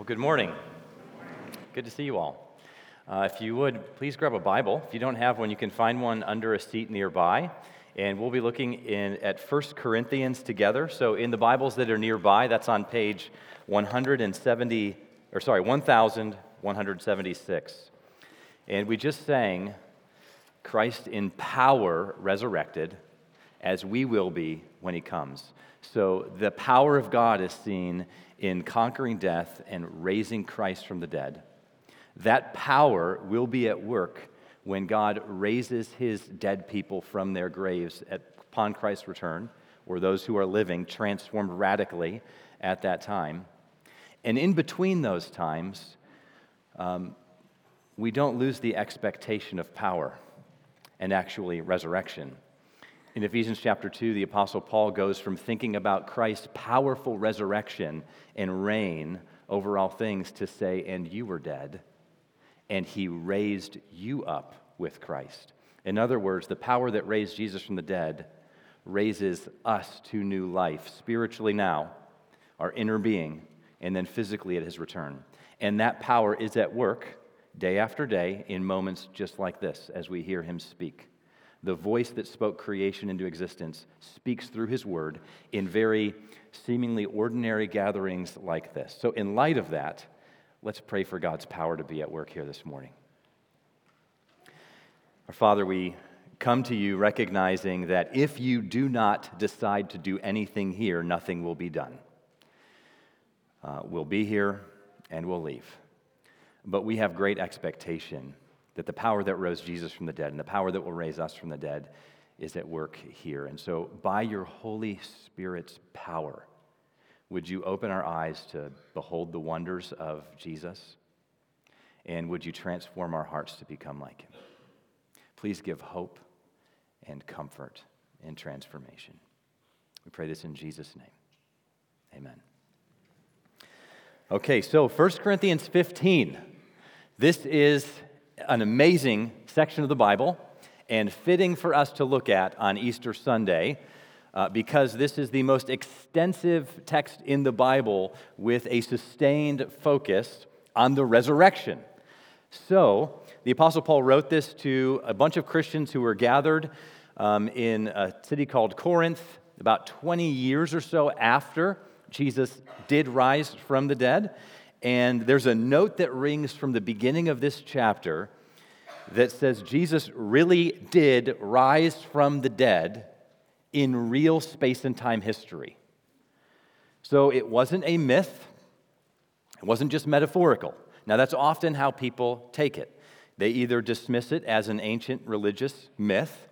Well, good morning. Good to see you all. Uh, if you would, please grab a Bible. If you don't have one, you can find one under a seat nearby. And we'll be looking in, at 1 Corinthians together. So, in the Bibles that are nearby, that's on page 170, or sorry, 1176. And we just sang Christ in power resurrected, as we will be when he comes. So, the power of God is seen in conquering death and raising Christ from the dead. That power will be at work when God raises his dead people from their graves at, upon Christ's return, or those who are living transformed radically at that time. And in between those times, um, we don't lose the expectation of power and actually resurrection. In Ephesians chapter 2, the Apostle Paul goes from thinking about Christ's powerful resurrection and reign over all things to say, and you were dead, and he raised you up with Christ. In other words, the power that raised Jesus from the dead raises us to new life, spiritually now, our inner being, and then physically at his return. And that power is at work day after day in moments just like this as we hear him speak the voice that spoke creation into existence, speaks through his word in very seemingly ordinary gatherings like this. So, in light of that, let's pray for God's power to be at work here this morning. Our Father, we come to you recognizing that if you do not decide to do anything here, nothing will be done. Uh, we'll be here and we'll leave. But we have great expectation that the power that rose Jesus from the dead and the power that will raise us from the dead is at work here. And so, by your Holy Spirit's power, would you open our eyes to behold the wonders of Jesus? And would you transform our hearts to become like him? Please give hope and comfort and transformation. We pray this in Jesus' name. Amen. Okay, so 1 Corinthians 15. This is an amazing section of the Bible and fitting for us to look at on Easter Sunday uh, because this is the most extensive text in the Bible with a sustained focus on the resurrection. So, the Apostle Paul wrote this to a bunch of Christians who were gathered um, in a city called Corinth about 20 years or so after Jesus did rise from the dead. And there's a note that rings from the beginning of this chapter that says Jesus really did rise from the dead in real space and time history. So it wasn't a myth, it wasn't just metaphorical. Now, that's often how people take it. They either dismiss it as an ancient religious myth,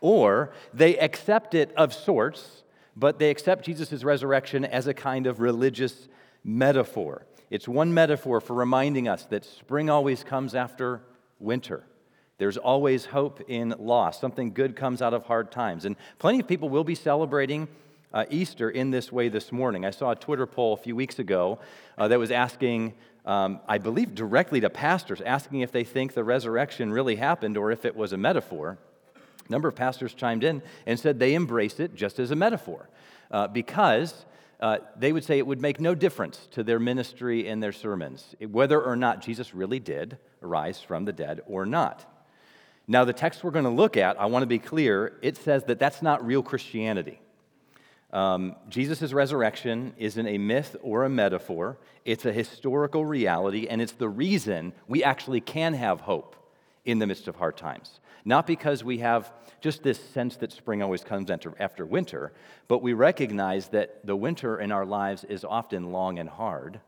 or they accept it of sorts, but they accept Jesus' resurrection as a kind of religious metaphor. It's one metaphor for reminding us that spring always comes after winter. There's always hope in loss. Something good comes out of hard times. And plenty of people will be celebrating uh, Easter in this way this morning. I saw a Twitter poll a few weeks ago uh, that was asking, um, I believe directly to pastors, asking if they think the resurrection really happened or if it was a metaphor. A number of pastors chimed in and said they embrace it just as a metaphor uh, because uh, they would say it would make no difference to their ministry and their sermons, whether or not Jesus really did arise from the dead or not. Now, the text we're going to look at, I want to be clear, it says that that's not real Christianity. Um, Jesus' resurrection isn't a myth or a metaphor, it's a historical reality, and it's the reason we actually can have hope in the midst of hard times. Not because we have just this sense that spring always comes after winter, but we recognize that the winter in our lives is often long and hard,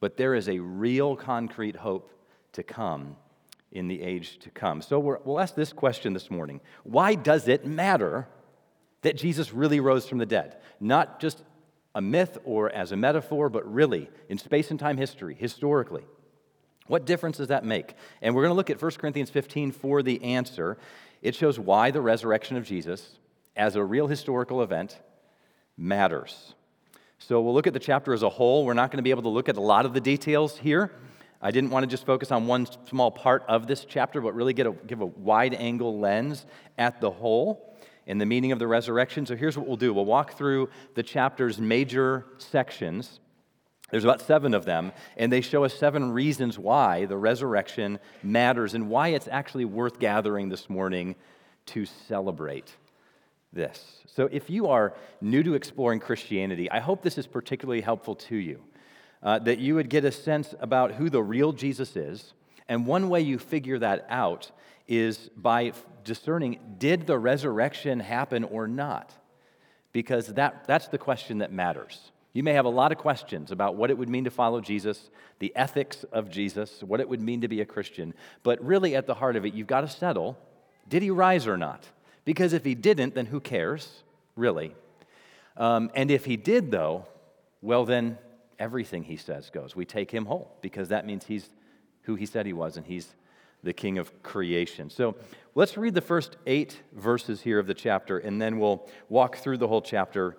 but there is a real concrete hope to come in the age to come. So we will ask this question this morning Why does it matter that Jesus really rose from the dead? Not just a myth or as a metaphor, but really in space and time history, historically. What difference does that make? And we're going to look at 1 Corinthians 15 for the answer. It shows why the resurrection of Jesus, as a real historical event, matters. So we'll look at the chapter as a whole. We're not going to be able to look at a lot of the details here. I didn't want to just focus on one small part of this chapter, but really get a, give a wide angle lens at the whole and the meaning of the resurrection. So here's what we'll do we'll walk through the chapter's major sections There's about seven of them, and they show us seven reasons why the resurrection matters and why it's actually worth gathering this morning to celebrate this. So, if you are new to exploring Christianity, I hope this is particularly helpful to you. Uh, that you would get a sense about who the real Jesus is. And one way you figure that out is by discerning did the resurrection happen or not? Because that, that's the question that matters. You may have a lot of questions about what it would mean to follow Jesus, the ethics of Jesus, what it would mean to be a Christian. But really, at the heart of it, you've got to settle did he rise or not? Because if he didn't, then who cares, really? Um, and if he did, though, well, then everything he says goes. We take him whole because that means he's who he said he was and he's the king of creation. So let's read the first eight verses here of the chapter and then we'll walk through the whole chapter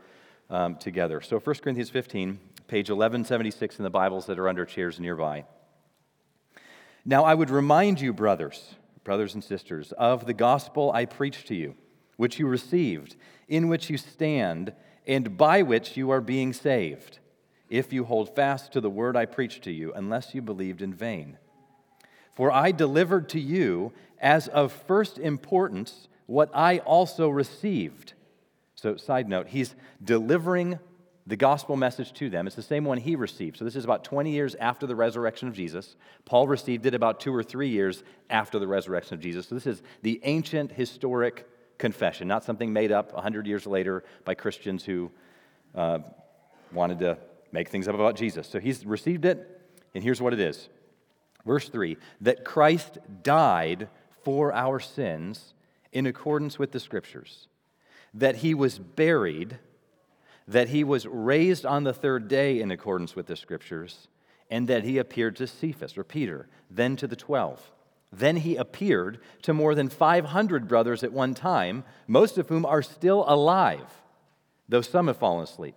um, together. So 1 Corinthians 15, page 1176 in the Bibles that are under chairs nearby. Now I would remind you, brothers, brothers and sisters, of the gospel I preached to you, which you received, in which you stand, and by which you are being saved, if you hold fast to the word I preached to you, unless you believed in vain. For I delivered to you as of first importance what I also received so, side note, he's delivering the gospel message to them. It's the same one he received. So, this is about 20 years after the resurrection of Jesus. Paul received it about two or three years after the resurrection of Jesus. So, this is the ancient historic confession, not something made up 100 years later by Christians who uh, wanted to make things up about Jesus. So, he's received it, and here's what it is. Verse 3 that Christ died for our sins in accordance with the scriptures that he was buried, that he was raised on the third day in accordance with the scriptures, and that he appeared to Cephas or Peter, then to the twelve. Then he appeared to more than 500 brothers at one time, most of whom are still alive, though some have fallen asleep.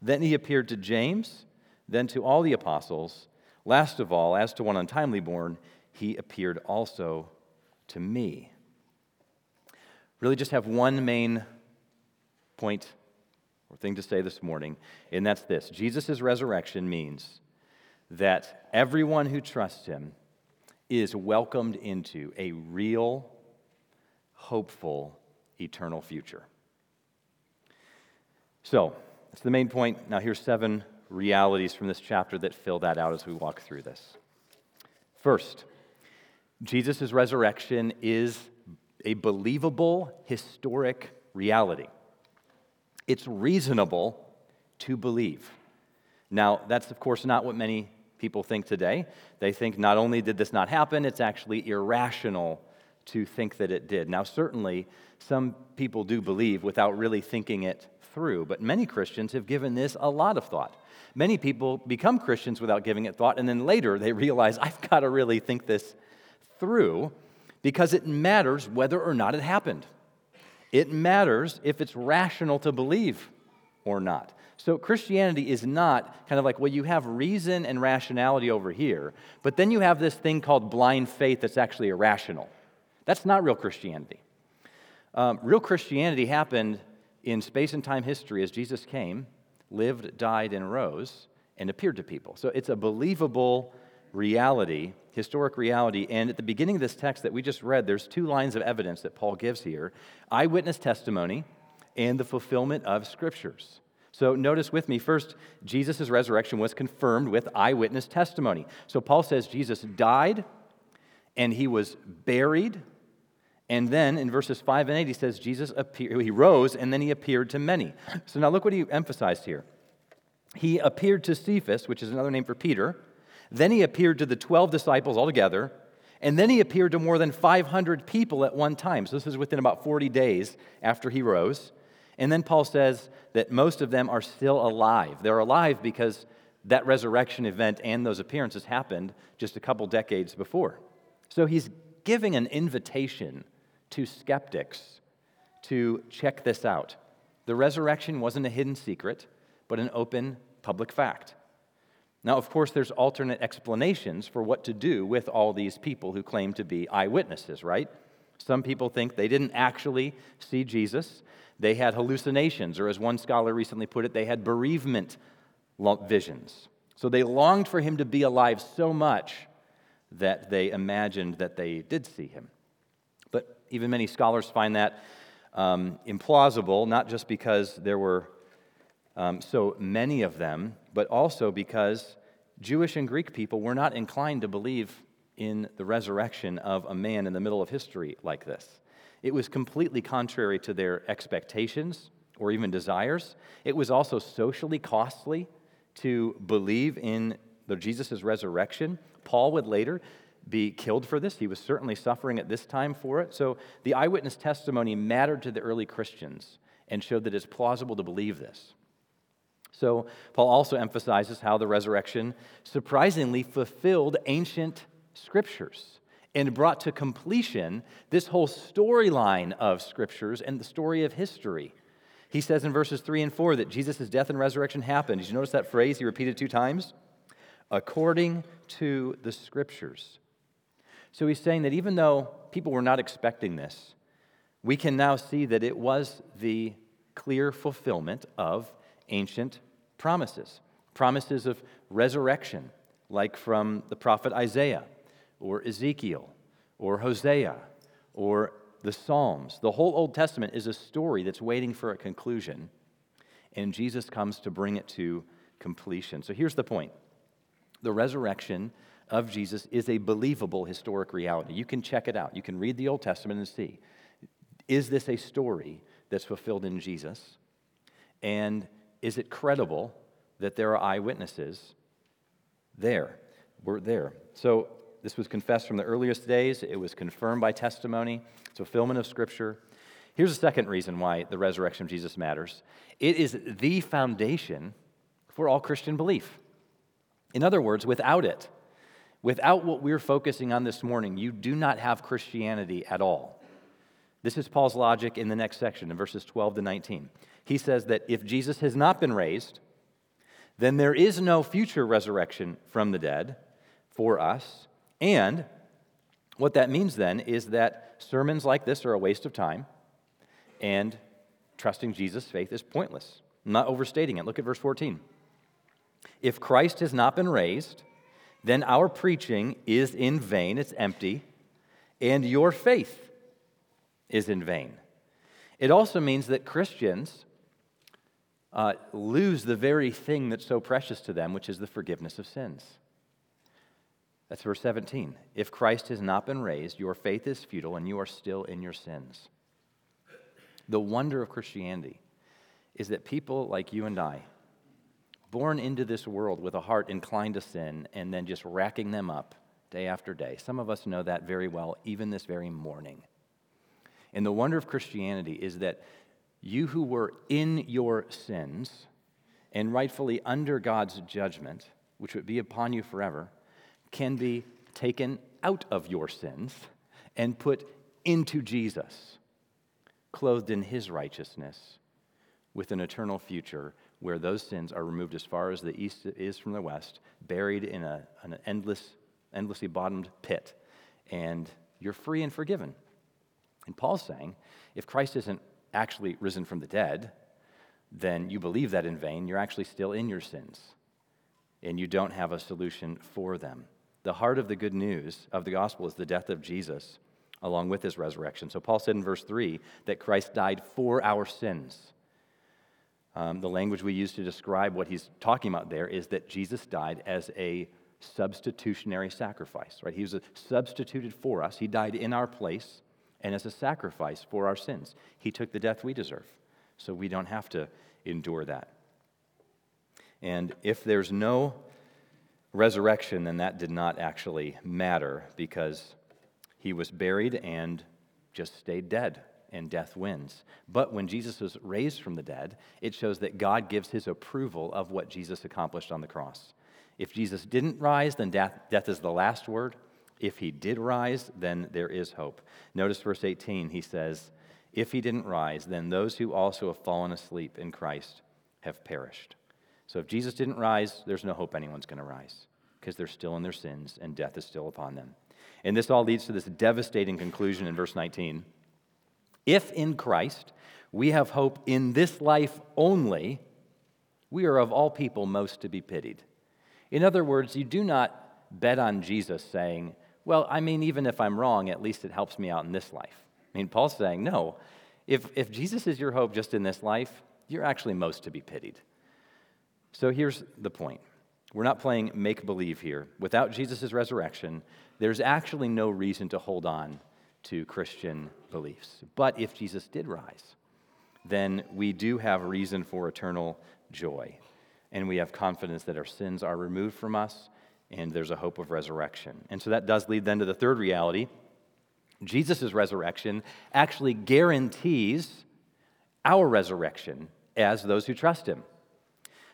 Then he appeared to James, then to all the apostles. Last of all, as to one untimely born, he appeared also to me. Really, just have one main point or thing to say this morning, and that's this Jesus' resurrection means that everyone who trusts him is welcomed into a real, hopeful, eternal future. So, that's the main point. Now, here's seven realities from this chapter that fill that out as we walk through this. First, Jesus' resurrection is a believable historic reality it's reasonable to believe. Now, that's of course not what many people think today. They think not only did this not happen, it's actually irrational to think that it did. Now, certainly, some people do believe without really thinking it through, but many Christians have given this a lot of thought. Many people become Christians without giving it thought, and then later they realize, I've got to really think this through because it matters whether or not it happened. It matters if it's rational to believe or not. So Christianity is not kind of like, well, you have reason and rationality over here, but then you have this thing called blind faith that's actually irrational. That's not real Christianity. Um, real Christianity happened in space and time history as Jesus came, lived, died, and rose, and appeared to people. So it's a believable reality historic reality. And at the beginning of this text that we just read, there's two lines of evidence that Paul gives here eyewitness testimony and the fulfillment of scriptures. So notice with me, first, Jesus' resurrection was confirmed with eyewitness testimony. So Paul says Jesus died and he was buried. And then in verses 5 and 8, he says Jesus appeared, he rose and then he appeared to many. So now look what he emphasized here. He appeared to Cephas, which is another name for Peter. Then he appeared to the 12 disciples altogether, and then he appeared to more than 500 people at one time. So this is within about 40 days after he rose. And then Paul says that most of them are still alive. They're alive because that resurrection event and those appearances happened just a couple decades before. So he's giving an invitation to skeptics to check this out. The resurrection wasn't a hidden secret, but an open public fact. Now, of course, there's alternate explanations for what to do with all these people who claim to be eyewitnesses, right? Some people think they didn't actually see Jesus. They had hallucinations, or as one scholar recently put it, they had bereavement visions. So they longed for him to be alive so much that they imagined that they did see him. But even many scholars find that um, implausible, not just because there were um, so many of them, but also because Jewish and Greek people were not inclined to believe in the resurrection of a man in the middle of history like this. It was completely contrary to their expectations or even desires. It was also socially costly to believe in Jesus' resurrection. Paul would later be killed for this. He was certainly suffering at this time for it. So the eyewitness testimony mattered to the early Christians and showed that it's plausible to believe this. So Paul also emphasizes how the resurrection surprisingly fulfilled ancient scriptures and brought to completion this whole storyline of scriptures and the story of history. He says in verses 3 and 4 that Jesus' death and resurrection happened. Did you notice that phrase he repeated two times? According to the scriptures. So he's saying that even though people were not expecting this, we can now see that it was the clear fulfillment of ancient promises. Promises of resurrection, like from the prophet Isaiah or Ezekiel or Hosea or the Psalms. The whole Old Testament is a story that's waiting for a conclusion, and Jesus comes to bring it to completion. So here's the point the resurrection of Jesus is a believable historic reality. You can check it out. You can read the Old Testament and see is this a story that's fulfilled in Jesus? And is it credible that there are eyewitnesses there? We're there. So this was confessed from the earliest days, it was confirmed by testimony, it's fulfillment of Scripture. Here's a second reason why the resurrection of Jesus matters it is the foundation for all Christian belief. In other words, without it, without what we're focusing on this morning, you do not have Christianity at all. This is Paul's logic in the next section, in verses 12 to 19. He says that if Jesus has not been raised, then there is no future resurrection from the dead for us. And what that means then is that sermons like this are a waste of time, and trusting Jesus' faith is pointless. I'm not overstating it. Look at verse 14. If Christ has not been raised, then our preaching is in vain, it's empty, and your faith is in vain. It also means that Christians uh, lose the very thing that's so precious to them, which is the forgiveness of sins. That's verse 17. If Christ has not been raised, your faith is futile and you are still in your sins. The wonder of Christianity is that people like you and I, born into this world with a heart inclined to sin and then just racking them up day after day, some of us know that very well, even this very morning. And the wonder of Christianity is that you who were in your sins and rightfully under God's judgment, which would be upon you forever, can be taken out of your sins and put into Jesus, clothed in his righteousness, with an eternal future where those sins are removed as far as the east is from the west, buried in a, an endless, endlessly bottomed pit, and you're free and forgiven. And Paul's saying if Christ isn't actually risen from the dead, then you believe that in vain. You're actually still in your sins, and you don't have a solution for them. The heart of the good news of the gospel is the death of Jesus along with his resurrection. So Paul said in verse 3 that Christ died for our sins. Um, the language we use to describe what he's talking about there is that Jesus died as a substitutionary sacrifice, right? He was substituted for us. He died in our place and as a sacrifice for our sins. He took the death we deserve, so we don't have to endure that. And if there's no resurrection, then that did not actually matter because he was buried and just stayed dead, and death wins. But when Jesus was raised from the dead, it shows that God gives his approval of what Jesus accomplished on the cross. If Jesus didn't rise, then death, death is the last word. If he did rise, then there is hope. Notice verse 18, he says, If he didn't rise, then those who also have fallen asleep in Christ have perished. So if Jesus didn't rise, there's no hope anyone's going to rise because they're still in their sins and death is still upon them. And this all leads to this devastating conclusion in verse 19. If in Christ we have hope in this life only, we are of all people most to be pitied. In other words, you do not bet on Jesus saying, Well, I mean, even if I'm wrong, at least it helps me out in this life. I mean, Paul's saying, No, if, if Jesus is your hope just in this life, you're actually most to be pitied. So here's the point we're not playing make believe here. Without Jesus' resurrection, there's actually no reason to hold on to Christian beliefs. But if Jesus did rise, then we do have reason for eternal joy. And we have confidence that our sins are removed from us and there's a hope of resurrection. And so that does lead then to the third reality. Jesus' resurrection actually guarantees our resurrection as those who trust him.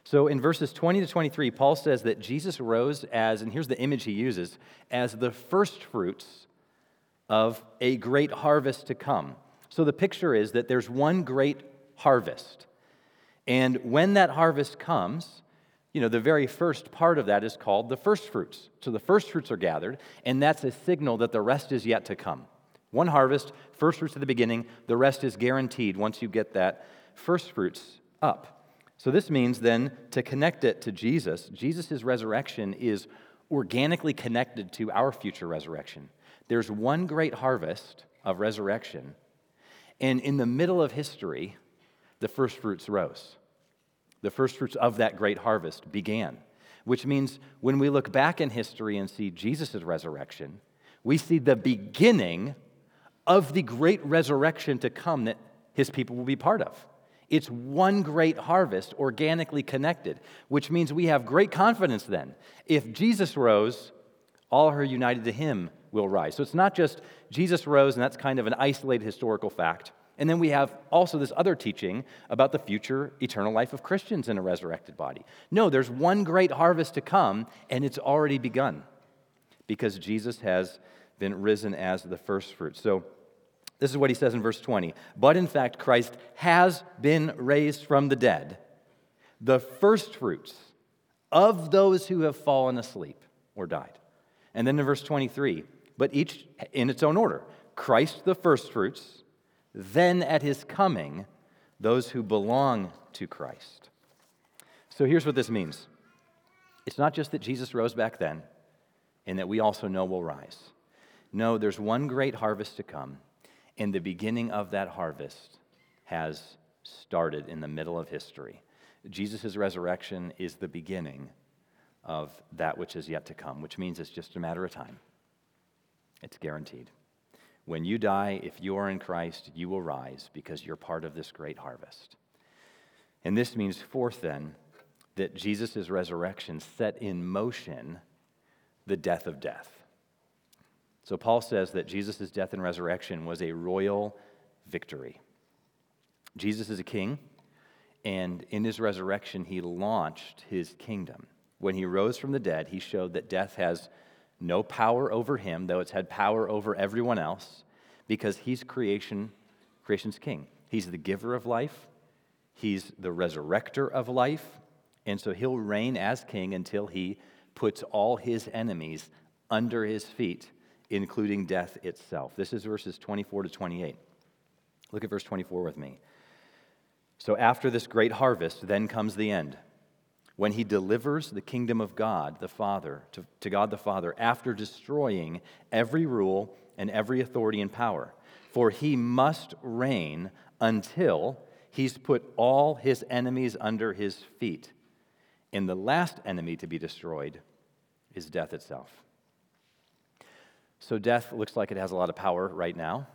So in verses 20 to 23, Paul says that Jesus rose as, and here's the image he uses, as the first fruits of a great harvest to come. So the picture is that there's one great harvest. And when that harvest comes, you know, the very first part of that is called the first fruits. So the first fruits are gathered, and that's a signal that the rest is yet to come. One harvest, first fruits at the beginning, the rest is guaranteed once you get that first fruits up. So, this means then to connect it to Jesus, Jesus' resurrection is organically connected to our future resurrection. There's one great harvest of resurrection, and in the middle of history, the first fruits rose. The first fruits of that great harvest began, which means when we look back in history and see Jesus' resurrection, we see the beginning of the great resurrection to come that his people will be part of. It's one great harvest, organically connected, which means we have great confidence then. If Jesus rose, all who are united to him will rise. So it's not just Jesus rose, and that's kind of an isolated historical fact. And then we have also this other teaching about the future eternal life of Christians in a resurrected body. No, there's one great harvest to come, and it's already begun because Jesus has been risen as the first fruit. So this is what he says in verse 20. But in fact, Christ has been raised from the dead, the first fruits of those who have fallen asleep or died. And then in verse 23, but each in its own order Christ the first fruits, then at his coming, those who belong to Christ. So here's what this means it's not just that Jesus rose back then and that we also know will rise. No, there's one great harvest to come and the beginning of that harvest has started in the middle of history. Jesus' resurrection is the beginning of that which is yet to come, which means it's just a matter of time. It's guaranteed. When you die, if you are in Christ, you will rise because you're part of this great harvest. And this means, fourth, then, that Jesus' resurrection set in motion the death of death. So Paul says that Jesus' death and resurrection was a royal victory. Jesus is a king, and in his resurrection, he launched his kingdom. When he rose from the dead, he showed that death has no power over him, though it's had power over everyone else, because he's creation, creation's king. He's the giver of life, he's the resurrector of life, and so he'll reign as king until he puts all his enemies under his feet including death itself. This is verses 24 to 28. Look at verse 24 with me. So, after this great harvest, then comes the end, when he delivers the kingdom of God the Father to, to God the Father after destroying every rule and every authority and power. For he must reign until he's put all his enemies under his feet. And the last enemy to be destroyed is death itself. So death looks like it has a lot of power right now.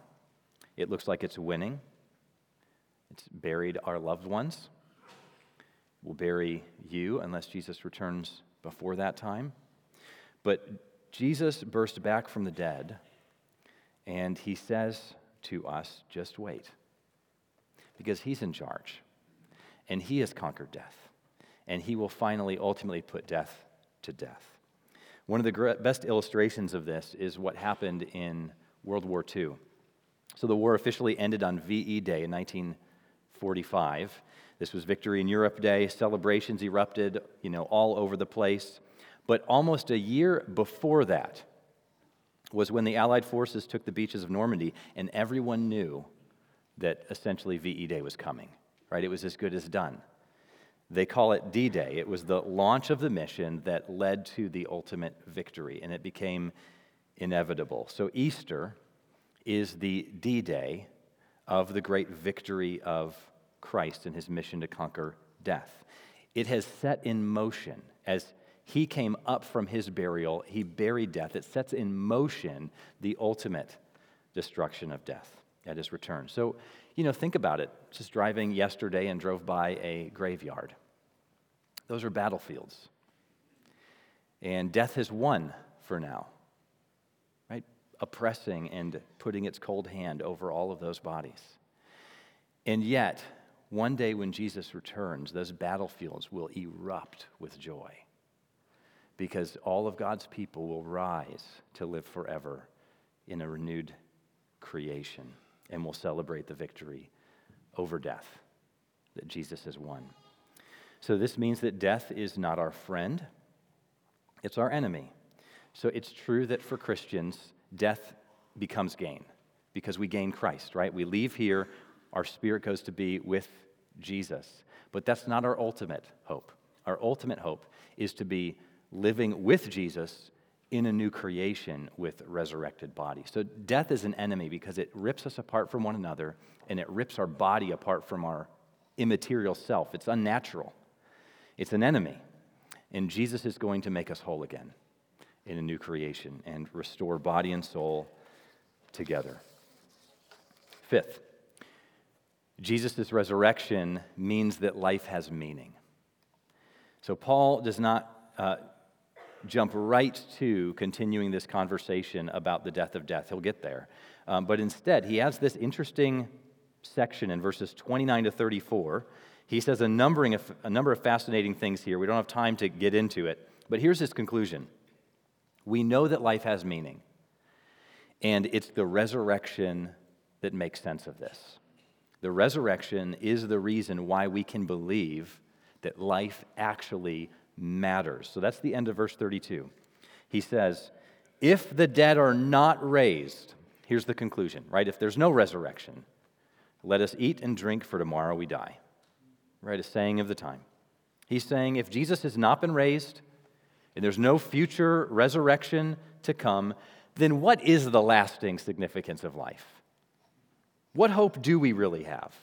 It looks like it's winning. It's buried our loved ones. Will bury you unless Jesus returns before that time. But Jesus burst back from the dead, and he says to us, just wait. Because he's in charge, and he has conquered death, and he will finally, ultimately put death to death. One of the best illustrations of this is what happened in World War II. So the war officially ended on VE Day in 1945. This was Victory in Europe Day. Celebrations erupted, you know, all over the place. But almost a year before that was when the Allied forces took the beaches of Normandy, and everyone knew that essentially VE Day was coming, right? It was as good as done. They call it D Day. It was the launch of the mission that led to the ultimate victory, and it became inevitable. So, Easter is the D Day of the great victory of Christ and his mission to conquer death. It has set in motion as he came up from his burial, he buried death. It sets in motion the ultimate destruction of death at his return. So, you know, think about it. Just driving yesterday and drove by a graveyard. Those are battlefields. And death has won for now, right? Oppressing and putting its cold hand over all of those bodies. And yet, one day when Jesus returns, those battlefields will erupt with joy because all of God's people will rise to live forever in a renewed creation and will celebrate the victory over death that Jesus has won. So, this means that death is not our friend, it's our enemy. So, it's true that for Christians, death becomes gain because we gain Christ, right? We leave here, our spirit goes to be with Jesus. But that's not our ultimate hope. Our ultimate hope is to be living with Jesus in a new creation with resurrected bodies. So death is an enemy because it rips us apart from one another and it rips our body apart from our immaterial self. It's unnatural. It's an enemy. And Jesus is going to make us whole again in a new creation and restore body and soul together. Fifth, Jesus' resurrection means that life has meaning. So Paul does not uh, jump right to continuing this conversation about the death of death. He'll get there. Um, but instead, he has this interesting section in verses 29 to 34. He says a, numbering of, a number of fascinating things here. We don't have time to get into it. But here's his conclusion We know that life has meaning, and it's the resurrection that makes sense of this. The resurrection is the reason why we can believe that life actually matters. So that's the end of verse 32. He says, If the dead are not raised, here's the conclusion, right? If there's no resurrection, let us eat and drink, for tomorrow we die. Right? A saying of the time. He's saying, if Jesus has not been raised, and there's no future resurrection to come, then what is the lasting significance of life? What hope do we really have?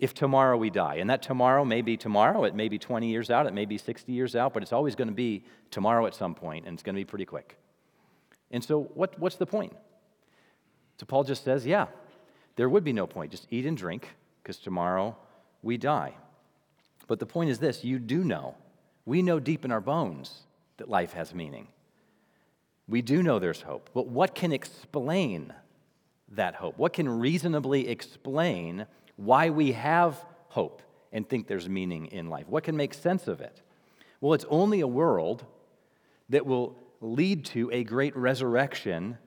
if tomorrow we die. And that tomorrow may be tomorrow, it may be 20 years out, it may be 60 years out, but it's always going to be tomorrow at some point, and it's going to be pretty quick. And so, what, what's the point? So, Paul just says, yeah, there would be no point. Just eat and drink, because tomorrow we die. But the point is this you do know, we know deep in our bones that life has meaning. We do know there's hope. But what can explain that hope? What can reasonably explain why we have hope and think there's meaning in life. What can make sense of it? Well, it's only a world that will lead to a great resurrection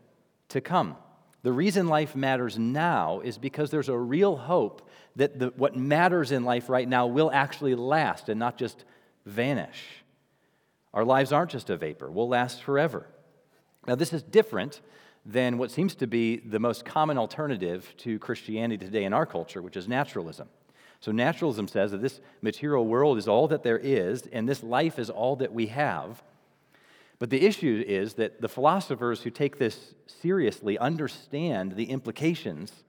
to come. The reason life matters now is because there's a real hope that the, what matters in life right now will actually last and not just vanish. Our lives aren't just a vapor, we'll last forever. Now, this is different than what seems to be the most common alternative to Christianity today in our culture, which is naturalism. So, naturalism says that this material world is all that there is, and this life is all that we have. But the issue is that the philosophers who take this seriously understand the implications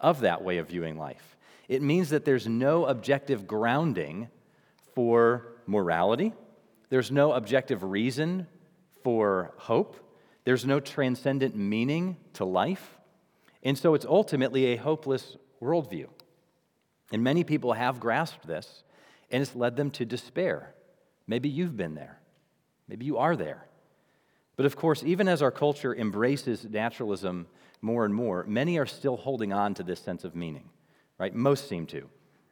of that way of viewing life. It means that there's no objective grounding for morality, there's no objective reason for hope, there's no transcendent meaning to life. And so it's ultimately a hopeless worldview. And many people have grasped this, and it's led them to despair. Maybe you've been there. Maybe you are there. But of course, even as our culture embraces naturalism more and more, many are still holding on to this sense of meaning, right? Most seem to.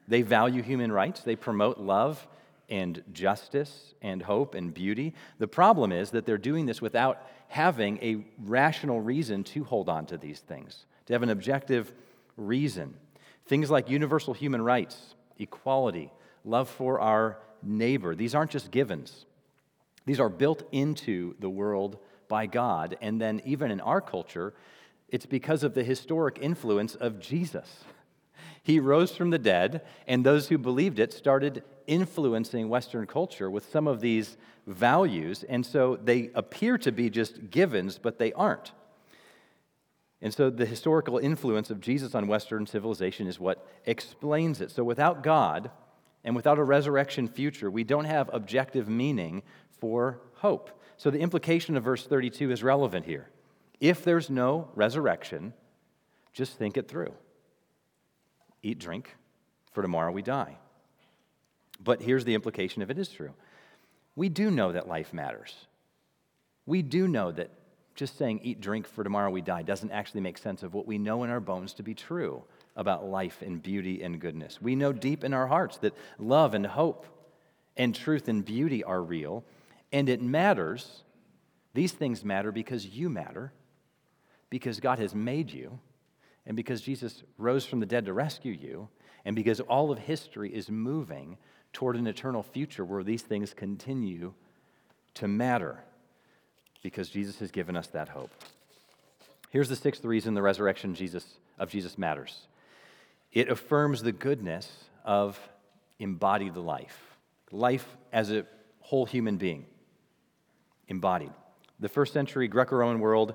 They value human rights, they promote love and justice and hope and beauty. The problem is that they're doing this without having a rational reason to hold on to these things, to have an objective reason. Things like universal human rights, equality, love for our neighbor, these aren't just givens. These are built into the world by God. And then, even in our culture, it's because of the historic influence of Jesus. He rose from the dead, and those who believed it started influencing Western culture with some of these values. And so they appear to be just givens, but they aren't. And so the historical influence of Jesus on Western civilization is what explains it. So without God and without a resurrection future, we don't have objective meaning for hope. So the implication of verse 32 is relevant here. If there's no resurrection, just think it through. Eat, drink, for tomorrow we die. But here's the implication if it is true we do know that life matters. We do know that just saying eat, drink, for tomorrow we die doesn't actually make sense of what we know in our bones to be true about life and beauty and goodness. We know deep in our hearts that love and hope and truth and beauty are real, and it matters. These things matter because you matter, because God has made you, and because Jesus rose from the dead to rescue you, and because all of history is moving toward an eternal future where these things continue to matter because Jesus has given us that hope. Here's the sixth reason the resurrection Jesus, of Jesus matters it affirms the goodness of embodied life, life as a whole human being, embodied. The first century Greco Roman world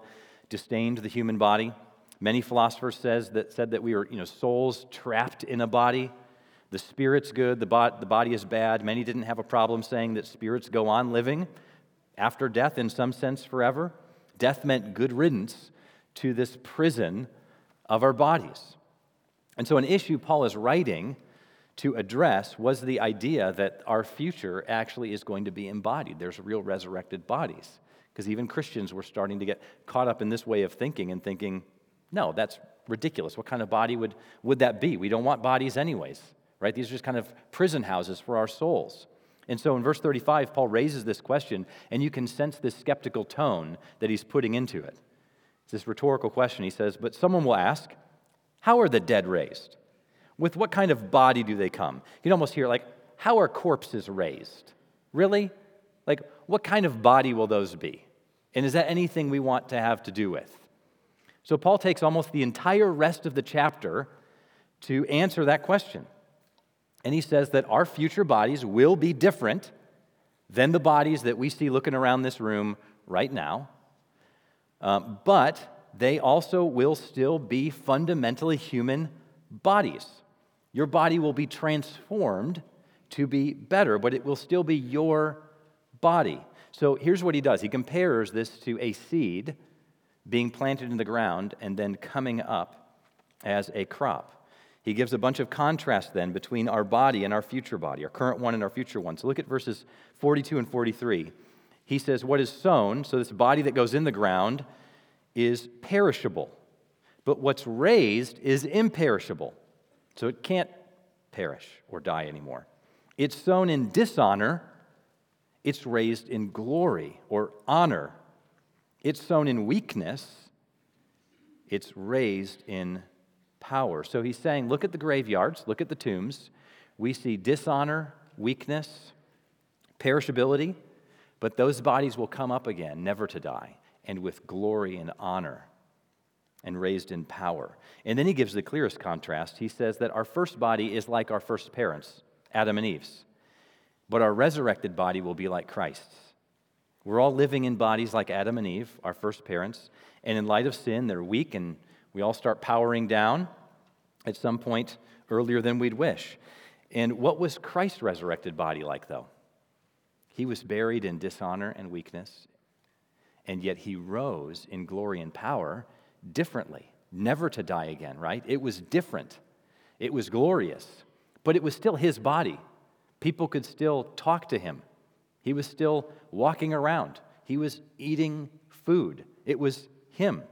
disdained the human body. Many philosophers says that, said that we were you know, souls trapped in a body. The spirit's good, the, the body is bad. Many didn't have a problem saying that spirits go on living after death, in some sense, forever. Death meant good riddance to this prison of our bodies. And so, an issue Paul is writing to address was the idea that our future actually is going to be embodied. There's real resurrected bodies. Because even Christians were starting to get caught up in this way of thinking and thinking, no, that's ridiculous. What kind of body would, would that be? We don't want bodies, anyways, right? These are just kind of prison houses for our souls. And so in verse 35, Paul raises this question, and you can sense this skeptical tone that he's putting into it. It's this rhetorical question. He says, But someone will ask, How are the dead raised? With what kind of body do they come? You can almost hear, like, How are corpses raised? Really? Like, what kind of body will those be? And is that anything we want to have to do with? So Paul takes almost the entire rest of the chapter to answer that question. And he says that our future bodies will be different than the bodies that we see looking around this room right now. Um, but they also will still be fundamentally human bodies. Your body will be transformed to be better, but it will still be your body. So here's what he does he compares this to a seed being planted in the ground and then coming up as a crop. He gives a bunch of contrast then between our body and our future body, our current one and our future one. So look at verses 42 and 43. He says, What is sown, so this body that goes in the ground, is perishable, but what's raised is imperishable. So it can't perish or die anymore. It's sown in dishonor, it's raised in glory or honor. It's sown in weakness, it's raised in power. So he's saying, look at the graveyards, look at the tombs. We see dishonor, weakness, perishability, but those bodies will come up again, never to die, and with glory and honor and raised in power. And then he gives the clearest contrast. He says that our first body is like our first parents, Adam and Eve's, but our resurrected body will be like Christ's. We're all living in bodies like Adam and Eve, our first parents, and in light of sin, they're weak and we all start powering down at some point earlier than we'd wish. And what was Christ's resurrected body like, though? He was buried in dishonor and weakness, and yet he rose in glory and power differently, never to die again, right? It was different. It was glorious, but it was still his body. People could still talk to him. He was still walking around. He was eating food. It was him.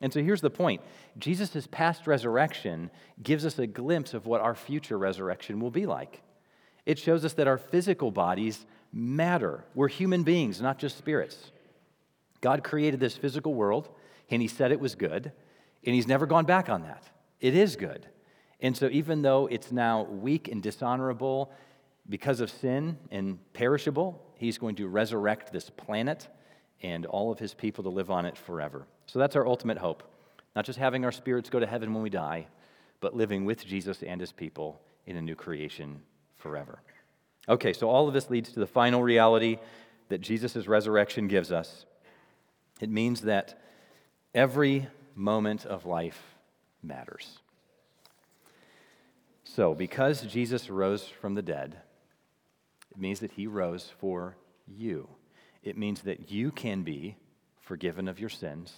And so here's the point Jesus' past resurrection gives us a glimpse of what our future resurrection will be like. It shows us that our physical bodies matter. We're human beings, not just spirits. God created this physical world, and He said it was good, and He's never gone back on that. It is good. And so, even though it's now weak and dishonorable because of sin and perishable, He's going to resurrect this planet and all of His people to live on it forever. So that's our ultimate hope. Not just having our spirits go to heaven when we die, but living with Jesus and his people in a new creation forever. Okay, so all of this leads to the final reality that Jesus' resurrection gives us. It means that every moment of life matters. So, because Jesus rose from the dead, it means that he rose for you. It means that you can be forgiven of your sins.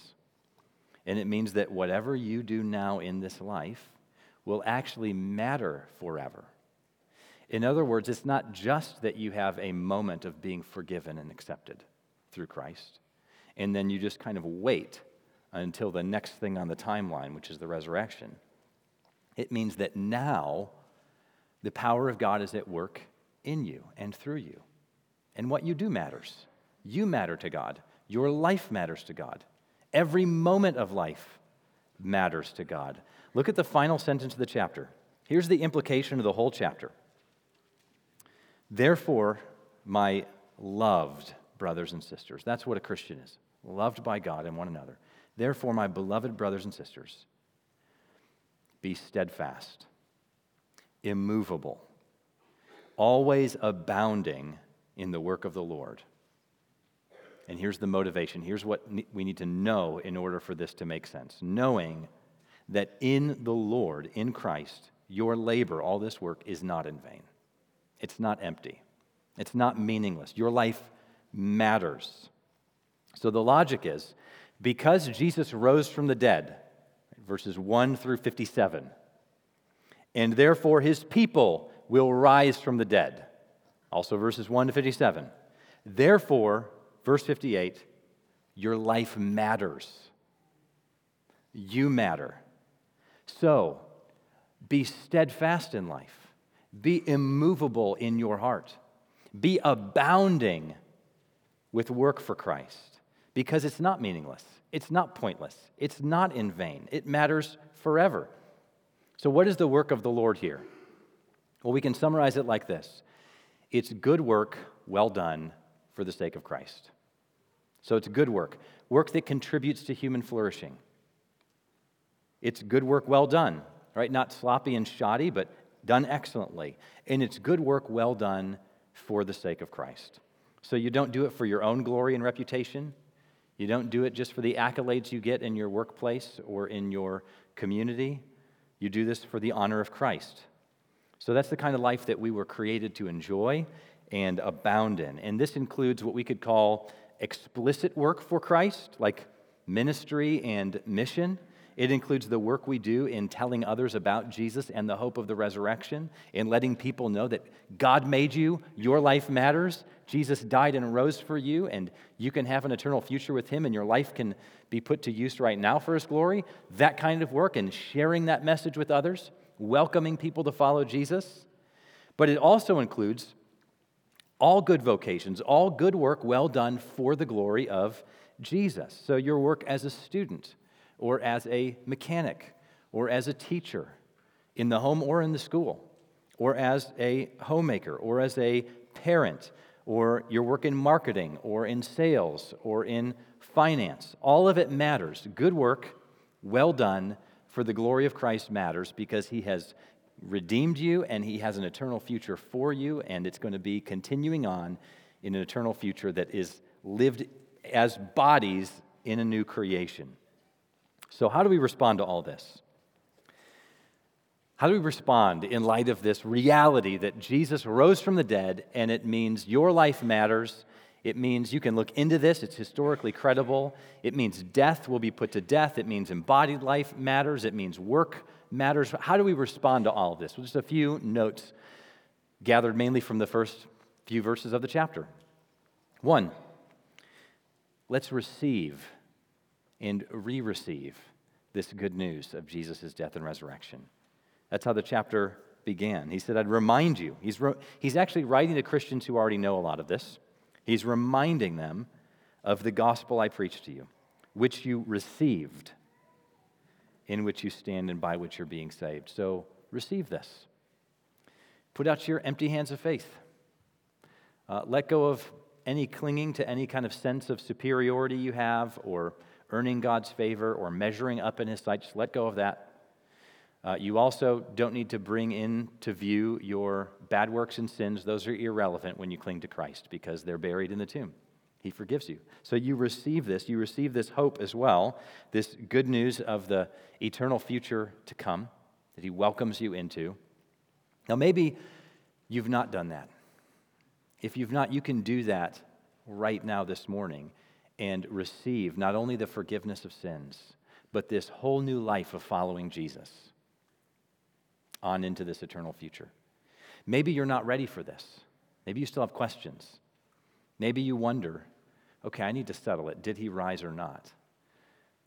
And it means that whatever you do now in this life will actually matter forever. In other words, it's not just that you have a moment of being forgiven and accepted through Christ, and then you just kind of wait until the next thing on the timeline, which is the resurrection. It means that now the power of God is at work in you and through you. And what you do matters. You matter to God. Your life matters to God. Every moment of life matters to God. Look at the final sentence of the chapter. Here's the implication of the whole chapter. Therefore, my loved brothers and sisters, that's what a Christian is loved by God and one another. Therefore, my beloved brothers and sisters, be steadfast, immovable, always abounding in the work of the Lord. And here's the motivation. Here's what we need to know in order for this to make sense. Knowing that in the Lord, in Christ, your labor, all this work, is not in vain. It's not empty. It's not meaningless. Your life matters. So the logic is because Jesus rose from the dead, verses 1 through 57, and therefore his people will rise from the dead, also verses 1 to 57. Therefore, verse 58, your life matters. You matter. So, be steadfast in life be immovable in your heart. Be abounding with work for Christ because it's not meaningless. It's not pointless. It's not in vain. It matters forever. So, what is the work of the Lord here? Well, we can summarize it like this it's good work, well done, for the sake of Christ. So, it's good work, work that contributes to human flourishing. It's good work, well done, right? Not sloppy and shoddy, but done excellently. And it's good work well done for the sake of Christ. So you don't do it for your own glory and reputation. You don't do it just for the accolades you get in your workplace or in your community. You do this for the honor of Christ. So that's the kind of life that we were created to enjoy and abound in. And this includes what we could call explicit work for Christ, like ministry and mission. It includes the work we do in telling others about Jesus and the hope of the resurrection, in letting people know that God made you, your life matters, Jesus died and rose for you, and you can have an eternal future with Him, and your life can be put to use right now for His glory. That kind of work and sharing that message with others, welcoming people to follow Jesus. But it also includes all good vocations, all good work well done for the glory of Jesus. So, your work as a student or as a mechanic or as a teacher in the home or in the school or as a homemaker or as a parent or your work in marketing or in sales or in finance. All of it matters. Good work, well done, for the glory of Christ matters because he has redeemed you and he has an eternal future for you, and it's going to be continuing on in an eternal future that is lived as bodies in a new creation. So, how do we respond to all this? How do we respond in light of this reality that Jesus rose from the dead and it means your life matters? It means you can look into this, it's historically credible. It means death will be put to death. It means embodied life matters. It means work matters. How do we respond to all of this? Well, just a few notes gathered mainly from the first few verses of the chapter. One, let's receive and re receive this good news of Jesus' death and resurrection. That's how the chapter began. He said, I'd remind you. He's, re- he's actually writing to Christians who already know a lot of this. He's reminding them of the gospel I preached to you, which you received, in which you stand and by which you're being saved. So receive this. Put out your empty hands of faith. Uh, let go of any clinging to any kind of sense of superiority you have or earning God's favor or measuring up in His sight. Just let go of that. Uh, you also don't need to bring into view your bad works and sins. Those are irrelevant when you cling to Christ because they're buried in the tomb. He forgives you. So you receive this. You receive this hope as well, this good news of the eternal future to come that He welcomes you into. Now, maybe you've not done that. If you've not, you can do that right now this morning and receive not only the forgiveness of sins, but this whole new life of following Jesus on into this eternal future. Maybe you're not ready for this. Maybe you still have questions. Maybe you wonder, okay, I need to settle it. Did he rise or not?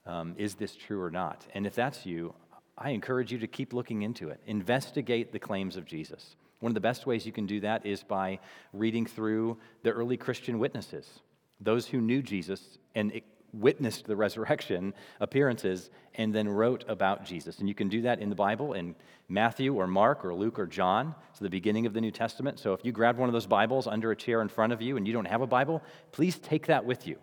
Um, is this true or not? And if that's you, I encourage you to keep looking into it. Investigate the claims of Jesus. One of the best ways you can do that is by reading through the early Christian witnesses, those who knew Jesus and witnessed the resurrection appearances and then wrote about Jesus. And you can do that in the Bible in Matthew or Mark or Luke or John. It's the beginning of the New Testament. So if you grabbed one of those Bibles under a chair in front of you and you don't have a Bible, please take that with you.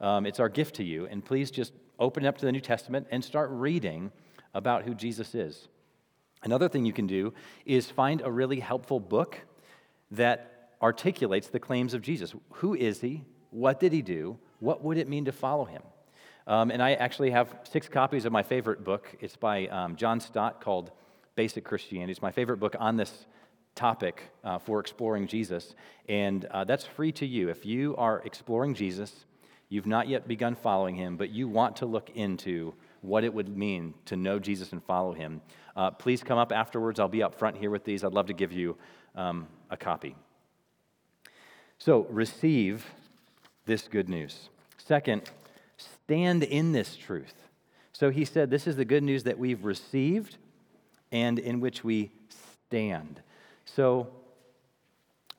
Um, it's our gift to you. And please just open up to the New Testament and start reading about who Jesus is. Another thing you can do is find a really helpful book that articulates the claims of Jesus. Who is he? What did he do? What would it mean to follow him? Um, and I actually have six copies of my favorite book. It's by um, John Stott called Basic Christianity. It's my favorite book on this topic uh, for exploring Jesus. And uh, that's free to you. If you are exploring Jesus, you've not yet begun following him, but you want to look into what it would mean to know Jesus and follow him, uh, please come up afterwards. I'll be up front here with these. I'd love to give you um, a copy. So, receive this good news. Second, stand in this truth. So he said, This is the good news that we've received and in which we stand. So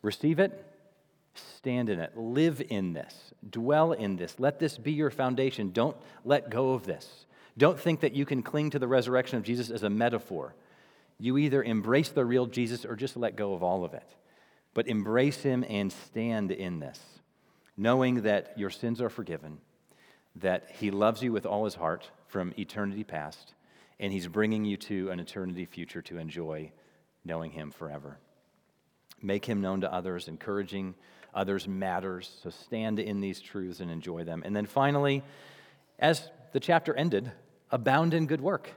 receive it, stand in it, live in this, dwell in this. Let this be your foundation. Don't let go of this. Don't think that you can cling to the resurrection of Jesus as a metaphor. You either embrace the real Jesus or just let go of all of it. But embrace him and stand in this knowing that your sins are forgiven, that He loves you with all His heart from eternity past, and He's bringing you to an eternity future to enjoy knowing Him forever. Make Him known to others, encouraging others matters. So stand in these truths and enjoy them. And then finally, as the chapter ended, abound in good work.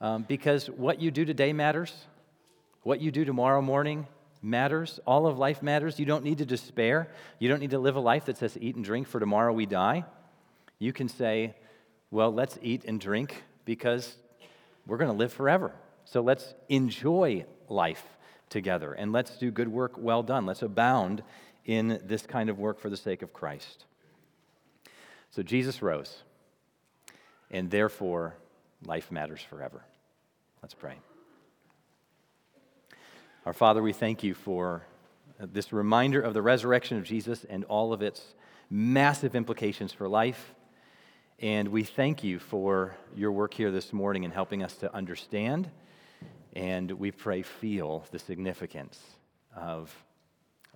Um, because what you do today matters. What you do tomorrow morning matters. All of life matters. You don't need to despair. You don't need to live a life that says, eat and drink, for tomorrow we die. You can say, well, let's eat and drink because we're going to live forever. So let's enjoy life together and let's do good work well done. Let's abound in this kind of work for the sake of Christ. So Jesus rose, and therefore life matters forever. Let's pray. Our Father, we thank you for uh, this reminder of the resurrection of Jesus and all of its massive implications for life. And we thank you for your work here this morning in helping us to understand and we pray feel the significance of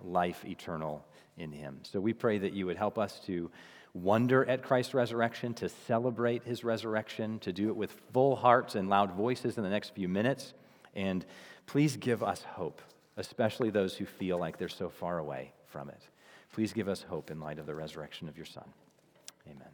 life eternal in him. So we pray that you would help us to wonder at Christ's resurrection, to celebrate his resurrection, to do it with full hearts and loud voices in the next few minutes. And Please give us hope, especially those who feel like they're so far away from it. Please give us hope in light of the resurrection of your Son. Amen.